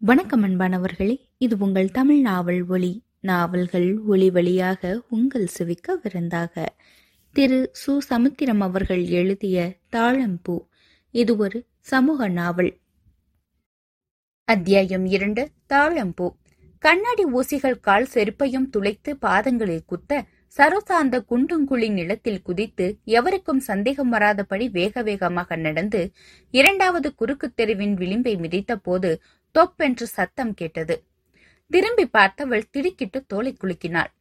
வணக்கம் அன்பானவர்களே இது உங்கள் தமிழ் நாவல் ஒளி நாவல்கள் ஒளி வழியாக உங்கள் செவிக்க விருந்தாக. திரு. சு. சமுத்திரம் அவர்கள் எழுதிய தாழம்பூ இது ஒரு சமூக நாவல். அத்தியாயம் இரண்டு தாழம்பூ கண்ணாடி ஊசிகள் கால் செருப்பையும் துளைத்து பாதங்களில் குத்த சரோசா அந்த குண்டுங்குழி நிலத்தில் குதித்து எவருக்கும் சந்தேகம் வராதபடி வேக வேகமாக நடந்து இரண்டாவது குறுக்கு தெருவின் விளிம்பை மிதித்த போது தொப்பென்று சத்தம் கேட்டது. திரும்பி பார்த்தவள் திடுக்கிட்டு தோலை குலுக்கினாள்.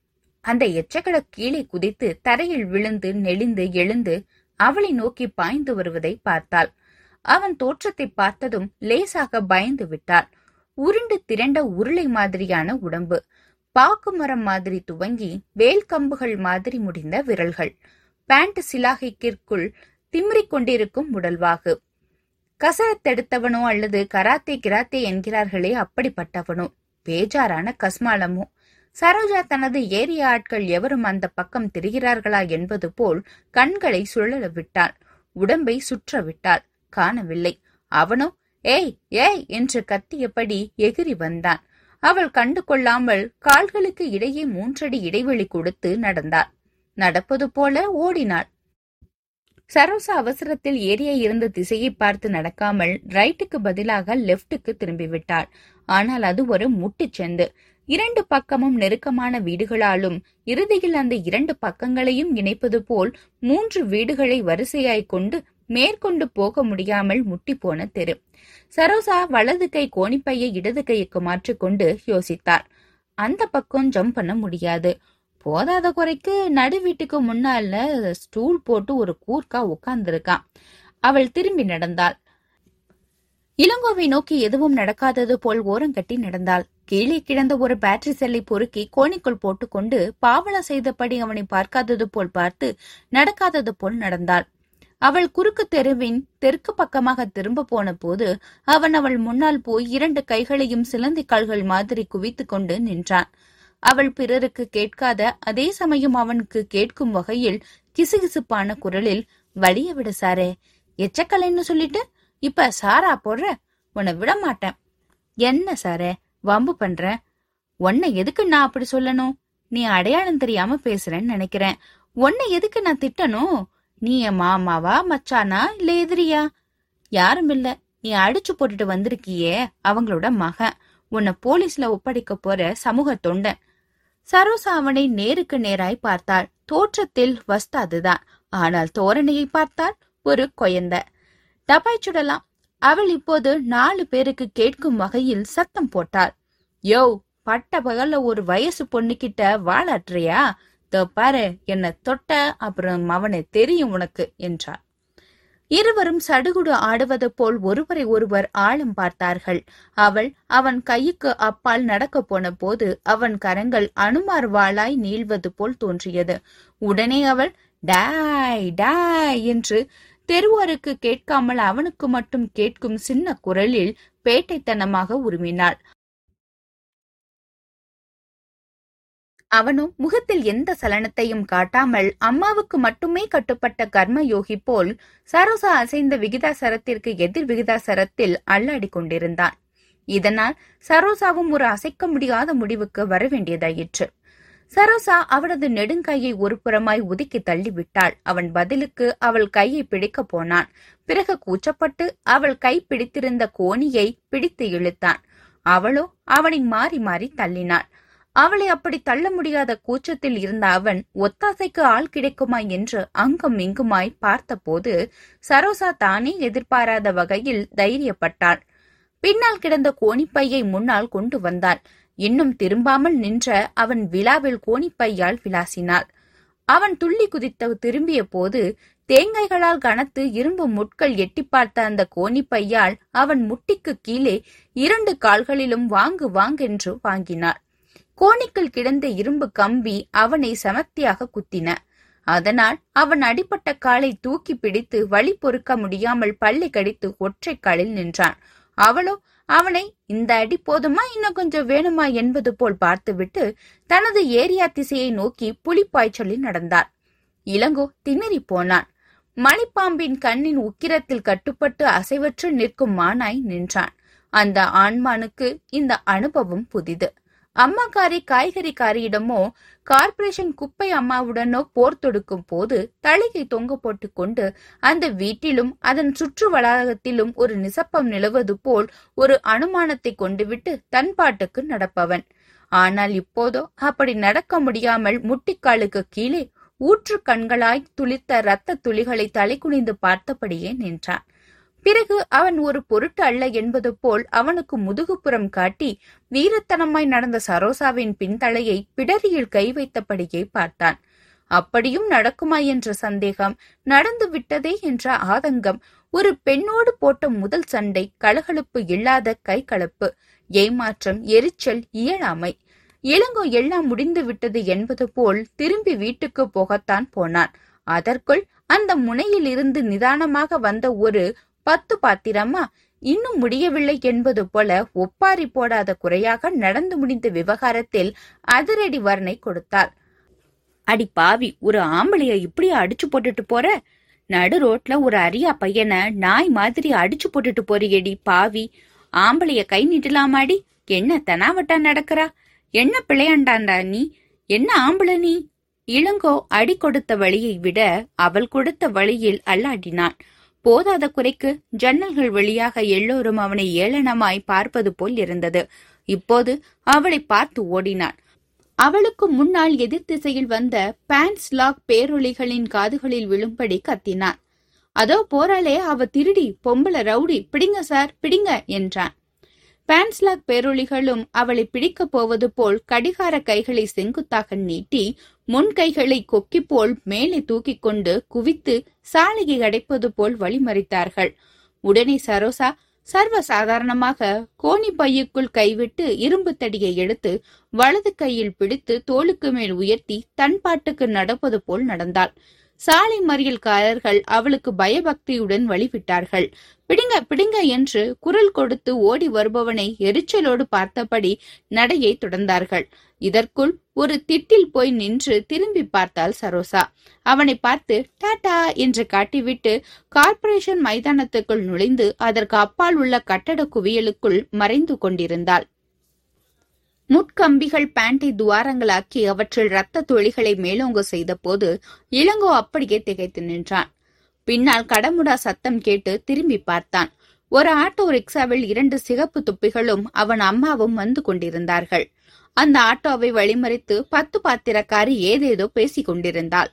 அந்த எச்சக்கட கீழே குதித்து தரையில் விழுந்து நெளிந்து எழுந்து அவளை நோக்கி பாய்ந்து வருவதை பார்த்தாள். அவன் தோற்றத்தை பார்த்ததும் லேசாக பயந்து விட்டாள். உருண்டு திரண்ட உருளை மாதிரியான உடம்பு. பாக்கு மரம் மாதிரி துவங்கி வேல் கம்புகள் மாதிரி முடிந்த விரல்கள். பேண்ட் சிலாகைக்கிற்குள் திமிரிக் கொண்டிருக்கும் உடல்வாகு. கசரத்தெடுத்தவனோ அல்லது கராத்தே கிராத்தே என்கிறார்களே அப்படிப்பட்டவனோ? பேஜாரான கஸ்மாலமோ. சரோஜா தனது ஏரிய ஆட்கள் எவரும் அந்த பக்கம் தெரிகிறார்களா என்பது போல் கண்களை சுழல விட்டாள். உடம்பை சுற்ற விட்டாள். காணவில்லை. அவனோ ஏய் ஏய்! என்று கத்தியபடி எகிரி வந்தான். அவள் கண்டு கொள்ளாமல் கால்களுக்கு இடையே மூன்றடி இடைவெளி கொடுத்து நடந்தாள். நடப்பது போல ஓடினாள். சரோசா அவசரத்தில் ஏரியா இருந்த திசையை பார்த்து நடக்காமல் ரைட்டுக்கு பதிலாக லெப்டுக்கு திரும்பிவிட்டாள். ஆனால் அது ஒரு முட்டுச்சந்து இரண்டு பக்கமும் நெருக்கமான வீடுகளாலும் இறுதியில் அந்த இரண்டு பக்கங்களையும் இணைப்பது போல் மூன்று வீடுகளை வரிசையாய் கொண்டு மேற்கொண்டு போக முடியாமல் முட்டி போன தெரு. சரோசா வலது கை கோணிப்பையை இடது கைக்கு மாற்றிக்கொண்டு யோசித்தார் அந்த பக்கம் ஜம்ப் பண்ண முடியாது. போதாத குறைக்கு நடு வீட்டுக்கு முன்னால ஸ்டூல் போட்டு ஒரு கூர்க்கா உட்கார்ந்திருக்கான் அவள் திரும்பி நடந்தாள். இளங்கோவை நோக்கி எதுவும் நடக்காதது போல் ஓரங்கட்டி நடந்தாள். கீழே கிடந்த ஒரு பேட்டரி செல்லை பொறுக்கி கோணிக்குள் போட்டுக்கொண்டு பாவலா செய்தபடி அவனை பார்க்காதது போல் பார்த்து நடக்காதது போல் நடந்தாள். அவள் குறுக்கு தெருவின் தெற்கு பக்கமாக திரும்ப போன போது அவன் அவள் முன்னால் போய் இரண்டு கைகளையும் சிலந்தி கால்கள் மாதிரி குவித்து கொண்டு நின்றான். அவள் பிறருக்கு கேட்காத அதே சமயம் அவனுக்கு கேட்கும் வகையில் கிசுகிசுப்பான குரலில் வழிய விட சாரே எச்சக்கலைன்னு சொல்லிட்டு? இப்ப சாரா போடுற? உன்னை விட மாட்டேன் என்ன சாரே வம்பு பண்ற? உன்னை எதுக்கு நான் அப்படி சொல்லணும்? நீ அடையாளம் தெரியாம பேசுறேன்னு நினைக்கிறேன். உன்னை எதுக்கு நான் திட்டணும்? நீ என் மாமாவா மச்சானா இல்ல எதிரியா? யாரும் இல்ல. நீ அடிச்சு போட்டுட்டு வந்திருக்கியே அவங்களோட மகன். உன்னை போலீஸ்ல ஒப்படைக்க போற சமூக தொண்டன். சரோசா அவனை நேருக்கு நேராய் பார்த்தாள். தோற்றத்தில் வஸ்தாதுதான். ஆனால் தோரணையை பார்த்தால் ஒரு கொயந்த. டபாய் சுடலாம். அவள் இப்போது நாலு பேருக்கு கேட்கும் வகையில் சத்தம் போட்டாள். யோ பட்ட பகல்ல ஒரு வயசு பொண்ணுகிட்ட வாழாற்றியா தோ பாரு என்ன தொட்ட அப்புறம் அவனை தெரியும் உனக்கு என்றார் இருவரும் சடுகுடு ஆடுவது போல் ஒருவரை ஒருவர் ஆழம் பார்த்தார்கள். அவள் அவன் கைக்கு அப்பால் நடக்கப் போன போது அவன் கரங்கள் அனுமார் வாளாய் நீள்வது போல் தோன்றியது. உடனே அவள் டாய் டாய் என்று தெருவாருக்கு கேட்காமல் அவனுக்கு மட்டும் கேட்கும் சின்ன குரலில் பேட்டைத்தனமாக உருமினாள். அவனும் முகத்தில் எந்த சலனத்தையும் காட்டாமல் அம்மாவுக்கு மட்டுமே கட்டுப்பட்ட கர்மயோகி போல் சரோசா அசைந்த விகிதாசரத்திற்கு எதிர் விகிதாசரத்தில் அல்லாடி கொண்டிருந்தான். இதனால் சரோசாவும் ஒரு அசைக்க முடியாத முடிவுக்கு வரவேண்டியதாயிற்று. சரோசா அவனது நெடுங்கையை ஒரு புறமாய் ஒதுக்கி தள்ளிவிட்டாள். அவன் பதிலுக்கு அவள் கையை பிடிக்க போனான். பிறகு கூச்சப்பட்டு அவள் கை பிடித்திருந்த கோணியை பிடித்து இழுத்தான். அவளோ அவனை மாறி மாறி தள்ளினாள். அவளை அப்படி தள்ள முடியாத கூச்சத்தில் இருந்த அவன் ஒத்தாசைக்கு ஆள் கிடைக்குமா? என்று அங்கும் இங்குமாய் பார்த்தபோது சரோசா தானே எதிர்பாராத வகையில் தைரியப்பட்டாள். பின்னால் கிடந்த கோணிப்பையை முன்னால் கொண்டு வந்தாள் இன்னும் திரும்பாமல் நின்ற அவன் விழாவில் கோணிப்பையால் விளாசினாள். அவன் துள்ளி குதித்த திரும்பிய போது தேங்காய்களால் கனத்து இரும்பு முட்கள் எட்டி பார்த்த அந்த கோணிப்பையால் அவன் முட்டிக்கு கீழே இரண்டு கால்களிலும் வாங்கு வாங்கென்று வாங்கினாள். கோணிக்குள் கிடந்த இரும்பு கம்பி அவனை சமத்தியாக குத்தின. அதனால் அவன் அடிப்பட்ட காலை தூக்கி பிடித்து வழி பொறுக்க முடியாமல் பள்ளி கடித்து ஒற்றை காலில் நின்றான். அவளோ அவனை இந்த அடி போதுமா? இன்னும் கொஞ்சம் வேணுமா? என்பது போல் பார்த்துவிட்டு தனது ஏரியா திசையை நோக்கி புலிப்பாய்ச்சலில் நடந்தான் இளங்கோ திணறி போனான். மணிப்பாம்பின் கண்ணின் உக்கிரத்தில் கட்டுப்பட்டு அசைவற்று நிற்கும் மானாய் நின்றான். அந்த ஆண்மானுக்கு இந்த அனுபவம் புதிது. அம்மாக்காரி காய்கறிக்காரியிடமோ கார்ப்பரேஷன் குப்பை அம்மாவுடனோ போர் தொடுக்கும் போது தளிகை தொங்க போட்டு கொண்டு அந்த வீட்டிலும் அதன் சுற்று வளாகத்திலும் ஒரு நிசப்பம் நிலவது போல் ஒரு அனுமானத்தை கொண்டுவிட்டு தன் பாட்டுக்கு நடப்பவன். ஆனால் இப்போதோ அப்படி நடக்க முடியாமல் முட்டிக்காலுக்கு கீழே ஊற்று கண்களாய் துளித்த இரத்த துளிகளை தலைக்குனிந்து பார்த்தபடியே நின்றான். பிறகு அவன் ஒரு பொருட்டு அல்ல என்பது போல் அவனுக்கு முதுகுப்புறம் காட்டி வீரத்தனமாய் நடந்த சரோசாவின் பின்தலையை பிடரியில் கை வைத்தபடியே பார்த்தான். அப்படியும் நடக்குமா? என்ற சந்தேகம் நடந்து விட்டதே என்ற ஆதங்கம் ஒரு பெண்ணோடு போட்ட முதல் சண்டை கலகலப்பு இல்லாத கைகலப்பு ஏமாற்றம் எரிச்சல் இயலாமை. இளங்கோ எல்லாம் முடிந்து விட்டது என்பது போல் திரும்பி வீட்டுக்கு போகத்தான் போனான். அதற்குள் அந்த முனையில் இருந்து நிதானமாக வந்த ஒரு பத்து பாத்திரமா? இன்னும் முடியவில்லை என்பது போல ஒப்பாரி போடாத குறையாக நடந்து முடிந்த விவகாரத்தில் அதிரடி வர்ணை கொடுத்தாள் அடி பாவி ஒரு ஆம்பளைய இப்படியா அடிச்சு போட்டுட்டு போற? நடு ரோட்ல ஒரு அரியா பையனை நாய் மாதிரி அடிச்சு போட்டுட்டு போறியடி பாவி. ஆம்பளைய கை நீட்டலாமாடி? என்ன தனாவட்டா நடக்கிறா? என்ன பிள்ளையாண்டாண்டா நீ? என்ன ஆம்பளை நீ? இளங்கோ அடி கொடுத்த வழியை விட அவள் கொடுத்த வழியில் அல்லாடினான். போதாத குறைக்கு ஜன்னல்கள் வழியாக எல்லோரும் அவனை ஏளனமாய் பார்ப்பது போல் இருந்தது. இப்போது அவளை பார்த்து ஓடினான் அவளுக்கு முன்னால் எதிர் திசையில் வந்த பேன்ஸ்லாக் பேரொளிகளின் காதுகளில் விழும்படி கத்தினான். அதோ போறாளே அவ திருடி பொம்பளை ரவுடி பிடிங்க சார் பிடிங்க என்றான். பேன்ஸ்லாக் பேரொளிகளும் அவளை பிடிக்கப் போவது போல் கடிகார கைகளை செங்குத்தாக நீட்டி முன் கைகளை மேலே தூக்கிக் கொண்டு குவித்து சாலையை அடைப்பது போல் வழிமறித்தார்கள். உடனே சரோசா சர்வ சாதாரணமாக கோணி பையுக்குள் கைவிட்டு இரும்பு தடியை எடுத்து வலது கையில் பிடித்து தோளுக்கு மேல் உயர்த்தி தன் பாட்டுக்கு நடப்பது போல் நடந்தாள். சாலை மறியல்காரர்கள் அவளுக்கு பயபக்தியுடன் வழிவிட்டார்கள். பிடிங்க பிடிங்க என்று குரல் கொடுத்து ஓடி வருபவனை எரிச்சலோடு பார்த்தபடி நடையை தொடர்ந்தார்கள். இதற்குள் ஒரு திட்டில் போய் நின்று திரும்பி பார்த்தாள் சரோசா. அவனை பார்த்து டாடா என்று காட்டிவிட்டு கார்ப்பரேஷன் மைதானத்துக்குள் நுழைந்து அதற்கு அப்பால் உள்ள கட்டட குவியலுக்குள் மறைந்து கொண்டிருந்தாள். முட்கம்பிகள் பேண்டை துவாரங்களாக்கி அவற்றில் ரத்த துளிகளை மேலோங்க செய்த போது இளங்கோ அப்படியே திகைத்து நின்றான். பின்னால் கடமுடா சத்தம் கேட்டு திரும்பி பார்த்தான். ஒரு ஆட்டோ ரிக்ஷாவில் இரண்டு சிகப்பு துப்பிகளும் அவன் அம்மாவும் வந்து கொண்டிருந்தார்கள். அந்த ஆட்டோவை வழிமறித்து பத்து பாத்திரக்காரி ஏதேதோ பேசிக் கொண்டிருந்தாள்.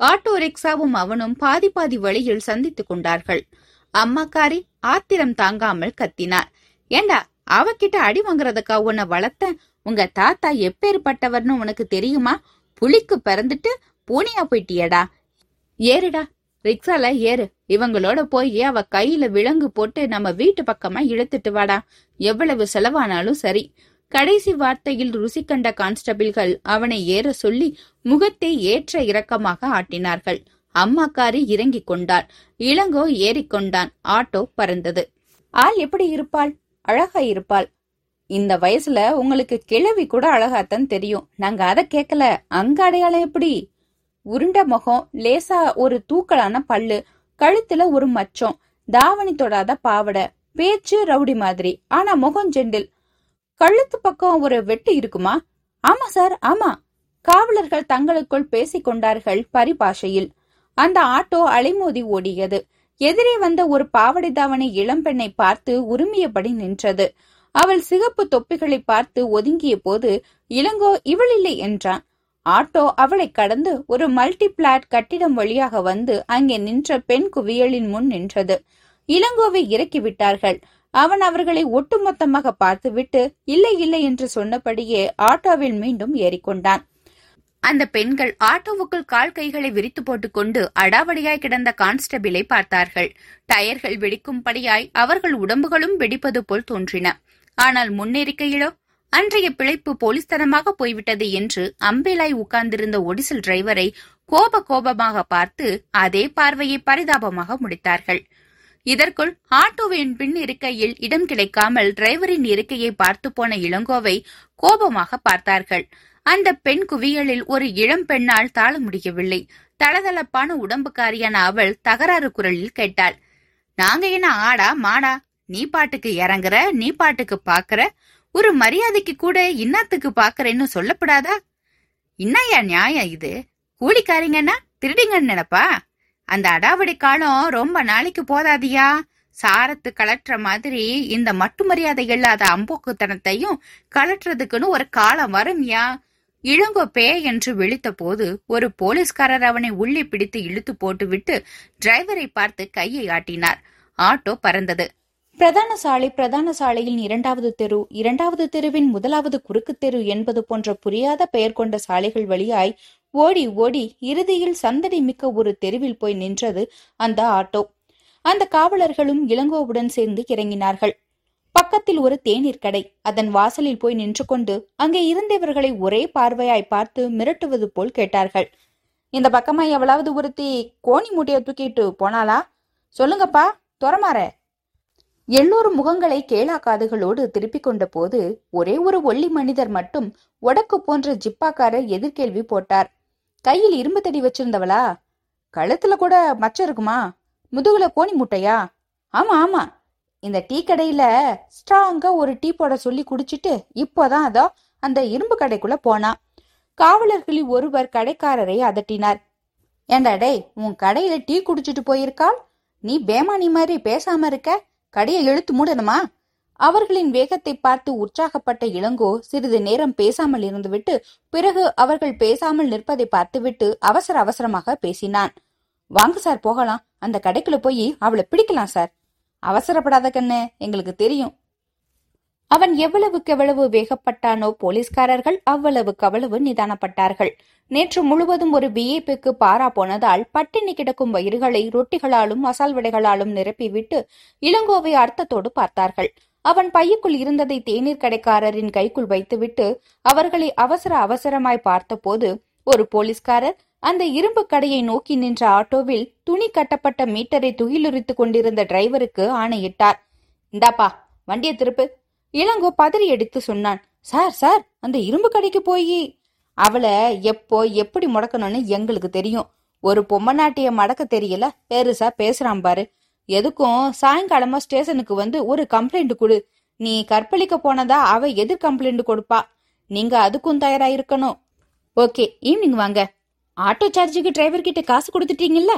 ஆட்டோ ரிக்ஷாவும் அவனும் பாதி பாதி வழியில் சந்தித்துக் கொண்டார்கள். அம்மாக்காரி ஆத்திரம் தாங்காமல் கத்தினார். ஏண்டா அவகிட்ட அடி வாங்குறதுக்கா உன்னை வளர்த்த உங்க தாத்தா எப்பேற்பட்டவர்னு உனக்கு தெரியுமா? புலிக்கு பிறந்துட்டு பூனையா போயிட்டியடா. ஏறுடா. ரிக்ஸால ஏறு. இவங்களோட போய் அவ கையில விலங்கு போட்டு நம்ம வீட்டு பக்கமா இழுத்துட்டு வாடா. எவ்வளவு செலவானாலும் சரி. கடைசி வார்த்தையில் ருசி கண்ட கான்ஸ்டபிள்கள் அவனை ஏற சொல்லி முகத்தை ஏற்ற இறக்கமாக ஆட்டினார்கள். அம்மாக்காரி இறங்கிக் கொண்டாள். இளங்கோ ஏறிக்கொண்டான். ஆட்டோ பறந்தது. ஆள் எப்படி இருப்பாள்? அழகா இருப்பாள். இந்த வயசுல உங்களுக்கு கிழவி கூட அழகாத்தான் தெரியும். நாங்க அத கேக்கல. அங்க அடையாளம் எப்படி? உருண்ட முகம் லேசா ஒரு தூக்கலான பல்லு கழுத்துல ஒரு மச்சம் தாவணி தொடாத பாவடை பேச்சு ரவுடி மாதிரி ஆனா முகம் ஜெண்டில். கழுத்து பக்கம் ஒரு வெட்டு இருக்குமா? ஆமா சார் ஆமா. காவலர்கள் தங்களுக்குள் பேசிக் கொண்டார்கள் பரிபாஷையில். அந்த ஆட்டோ அலைமோதி ஓடியது. எதிரே வந்த ஒரு பாவடை தாவணி இளம்பெண்ணை பார்த்து உரிமையபடி நின்றது. அவள் சிகப்பு தொப்பிகளை பார்த்து ஒதுங்கிய போது இளங்கோ இல்லை என்றான். ஆட்டோ அவளை கடந்து ஒரு மல்டி பிளாட் கட்டிடம் வழியாக வந்து அங்கே நின்ற பெண் குவியலின் முன் நின்றது. இளங்கோவை இறக்கி விட்டார்கள். அவன் அவர்களை ஒட்டுமொத்தமாக பார்த்துவிட்டு இல்லை இல்லை என்று சொன்னபடியே ஆட்டோவில் மீண்டும் ஏறிக்கொண்டான். அந்த பெண்கள் ஆட்டோவுக்குள் கால் கைகளை விரித்து போட்டுக்கொண்டு அடாவடியாய் கிடந்த கான்ஸ்டபிளை பார்த்தார்கள். டயர்கள் வெடிக்கும்படியாய் அவர்கள் உடம்புகளும் வெடிப்பது போல் தோன்றின. ஆனால் முன்னேறிக்கையிலோ அன்றைய பிழைப்பு போலீஸ்தனமாக போய்விட்டது என்று அம்பேலாய் உட்கார்ந்திருந்த ஒடிசல் டிரைவரை கோப கோபமாக பார்த்து அதே பார்வையை பரிதாபமாக முடித்தார்கள். இதற்குள் ஆட்டோவின் பின் இருக்கையில் இடம் கிடைக்காமல் டிரைவரின் இருக்கையை பார்த்து போன இளங்கோவை கோபமாக பார்த்தார்கள். அந்த பெண் குவியலில் ஒரு இளம் பெண்ணால் தாழ முடியவில்லை. தளதளப்பான உடம்புக்காரியான அவள் தகராறு குரலில் கேட்டாள். நாங்க என்ன ஆடா மாடா? நீ பாட்டுக்கு இறங்குற நீ பாட்டுக்கு பாக்குற ஒரு மரியாதைக்கு கூட இன்னத்துக்கு பாக்குறேன்னு சொல்லப்படாதா? என்னய்யா நியாயம் இது? கூலிக்காரிங்கன்னா திருடிங்கன்னு நினைப்பா? அந்த அடாவடி காலம் ரொம்ப நாளைக்கு போதாதியா? சாரத்து கலட்டுற மாதிரி இந்த மட்டு மரியாதை இல்லாத அம்போக்குத்தனத்தையும் கலட்டுறதுக்குன்னு ஒரு காலம் வரும்யா? இளங்கோ பே என்று விழித்த போது ஒரு போலீஸ்காரர் அவனை உள்ளே பிடித்து இழுத்து போட்டுவிட்டு டிரைவரை பார்த்து கையை ஆட்டினார். ஆட்டோ பறந்தது. பிரதான சாலை பிரதான சாலையின் இரண்டாவது தெரு இரண்டாவது தெருவின் முதலாவது குறுக்கு தெரு என்பது போன்ற புரியாத பெயர் கொண்ட சாலைகள் வழியாய் ஓடி ஓடி இறுதியில் சந்தடி மிக்க ஒரு தெருவில் போய் நின்றது அந்த ஆட்டோ. அந்த காவலர்களும் இளங்கோவுடன் சேர்ந்து இறங்கினார்கள் பக்கத்தில் ஒரு தேநீர் கடை. அதன் வாசலில் போய் நின்று கொண்டு அங்கே இருந்தவர்களை ஒரே பார்வையாய் பார்த்து மிரட்டுவது போல் கேட்டார்கள். இந்த பக்கமா எவ்வளவு ஒருத்தி கோணி மூட்டையை தூக்கிட்டு போனாளா? சொல்லுங்கப்பா துறமாற எல்லோரும் முகங்களை கேளா காதுகளோடு திருப்பிக் கொண்ட போது ஒரே ஒரு ஒல்லி மனிதர் மட்டும் உடக்கு போன்ற ஜிப்பாக்காரர் எதிர்கேள்வி போட்டார். கையில் இரும்பு தடி வச்சிருந்தவளா? கழுத்துல கூட மச்சம் இருக்குமா? முதுகுல கோணி முட்டையா? ஆமா ஆமா. இந்த டீ கடையில ஸ்ட்ராங்கா ஒரு டீ போட சொல்லி குடிச்சிட்டு இப்போதான் அதோ அந்த இரும்பு கடைக்குள்ள போனா. காவலர்களில் ஒருவர் கடைக்காரரை அதட்டினார். ஏண்டா டேய் உன் கடையில டீ குடிச்சிட்டு போயிருக்காள் நீ பேமானி மாதிரி பேசாம இருக்க? கடையை இழுத்து மூடணுமா? அவர்களின் வேகத்தை பார்த்து உற்சாகப்பட்ட இளங்கோ சிறிது நேரம் பேசாமல் இருந்துவிட்டு பிறகு அவர்கள் பேசாமல் நிற்பதை பார்த்துவிட்டு அவசர அவசரமாக பேசினான். வாங்க சார் போகலாம். அந்த கடைக்குள்ள போய் அவளை பிடிக்கலாம் சார். அவசரப்படாத கண்ணு எங்களுக்கு தெரியும். அவன் எவ்வளவுக்கெவ்வளவு வேகப்பட்டானோ போலீஸ்காரர்கள் அவ்வளவுக்கு அவ்வளவு நிதானப்பட்டார்கள். நேற்று முழுவதும் ஒரு விஐபிக்கு பாரா போனதால் பட்டினி கிடக்கும் வயிறுகளை ரொட்டிகளாலும் மசால் வடைகளாலும் நிரப்பிவிட்டு இளங்கோவை அர்த்தத்தோடு பார்த்தார்கள். அவன் பையுக்குள் இருந்ததை தேநீர் கடைக்காரரின் கைக்குள் வைத்துவிட்டு அவர்களை அவசர அவசரமாய் பார்த்தபோது ஒரு போலீஸ்காரர் அந்த இரும்பு கடையை நோக்கி நின்ற ஆட்டோவில் துணி கட்டப்பட்ட மீட்டரை துகிலுரித்துக் கொண்டிருந்த டிரைவருக்கு ஆணையிட்டார். இந்தாப்பா வண்டியை திருப்பு. இளங்கோ பதறி எடுத்து சொன்னான் சார் சார் அந்த இரும்பு கடைக்கு போய். அவளை எப்போ எப்படி முடக்கணும்னு எங்களுக்கு தெரியும். ஒரு பொம்மநாட்டிய மடக்க தெரியல. பெருசா பேசுறான் பாரு. எதுக்கும் சாயங்காலமா ஸ்டேஷனுக்கு வந்து ஒரு கம்ப்ளைண்ட் கொடு. நீ கற்பழிக்க போனதா அவ எதிர் கம்ப்ளைண்ட் கொடுப்பா. நீங்க அதுக்கும் தயாரா இருக்கணும். ஓகே ஈவினிங் வாங்க. ஆட்டோ சார்ஜுக்கு டிரைவர் கிட்ட காசு கொடுத்துட்டீங்கல்ல?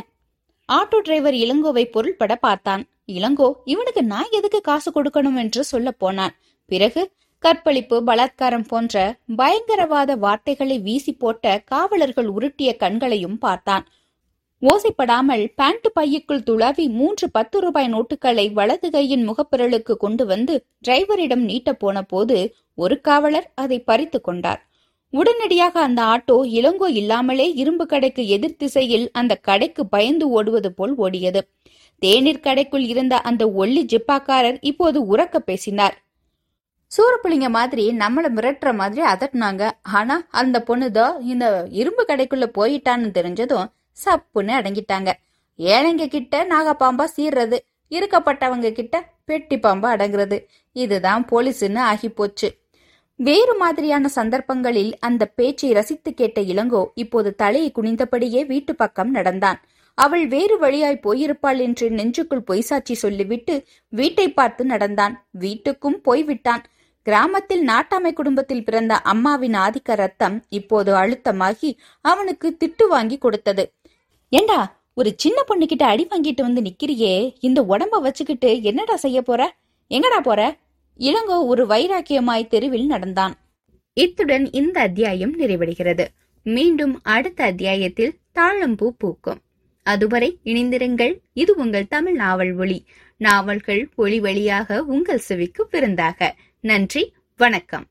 ஆட்டோ டிரைவர் இளங்கோவை பொருள்பட பார்த்தான். இளங்கோ இவனுக்கு நான் எதுக்கு காசு கொடுக்கணும் என்று சொல்ல போனான். பிறகு கற்பழிப்பு பலாத்காரம் போன்ற பயங்கரவாத வார்த்தைகளை வீசி போட்ட காவலர்கள் உருட்டிய கண்களையும் பார்த்தான். ஓசைப்படாமல் பேண்ட் பையுக்குள் துளாவி மூன்று பத்து ரூபாய் நோட்டுகளை வலது கையின் முகப்பிரலுக்கு கொண்டு வந்து டிரைவரிடம் நீட்ட போன போது ஒரு காவலர் அதை பறித்து கொண்டார். உடனடியாக அந்த ஆட்டோ இளங்கோ இல்லாமலே இரும்பு கடைக்கு எதிர் திசையில் அந்த கடைக்கு பயந்து ஓடுவது போல் ஓடியது. தேநீர் கடைக்குள் இருந்த அந்த ஒல்லி ஜிப்பாக்காரர் இப்போது உறக்க பேசினார். சூரப்பிள்ளைங்க மாதிரி நம்மளை மிரட்டுற மாதிரி அதட்டினாங்க. ஆனா அந்த பொண்ணுதோ இந்த இரும்பு கடைக்குள்ள போயிட்டான்னு தெரிஞ்சதும் சப்புன்னு அடங்கிட்டாங்க. ஏழைங்க கிட்ட நாகப்பாம்பா சீர்றது இருக்கப்பட்டவங்க கிட்ட பெட்டி பாம்பா அடங்குறது. இதுதான் போலீஸ்ன்னு ஆகி போச்சு வேறு மாதிரியான சந்தர்ப்பங்களில் அந்த பேச்சை ரசித்து கேட்ட இளங்கோ இப்போது தலையை குனிந்தபடியே வீட்டு பக்கம் நடந்தான். அவள் வேறு வழியாய் போயிருப்பாள் என்று நெஞ்சுக்குள் பொய்சாட்சி சொல்லிவிட்டு வீட்டை பார்த்து நடந்தான். வீட்டுக்கும் போய்விட்டான். கிராமத்தில் நாட்டாமை குடும்பத்தில் பிறந்த அம்மாவின் ஆதிக்க ரத்தம் இப்போது அழுத்தமாகி அவனுக்கு திட்டு வாங்கி கொடுத்தது. ஏண்டா ஒரு சின்ன பொண்ணுகிட்ட அடி வாங்கிட்டு வந்து நிக்கிறியே? இந்த உடம்ப வச்சுக்கிட்டு என்னடா செய்ய போற? எங்கடா போற? இளங்கோ ஒரு வைராக்கியமாய் தெருவில் நடந்தான். இத்துடன் இந்த அத்தியாயம் நிறைவடைகிறது. மீண்டும் அடுத்த அத்தியாயத்தில் தாழம்பூ பூக்கும். அதுவரை இணைந்திருங்கள். இது உங்கள் தமிழ் நாவல் ஒளி நாவல்கள் ஒளி வழியாக உங்கள் செவிக்கு விருந்தாக. நன்றி. வணக்கம்.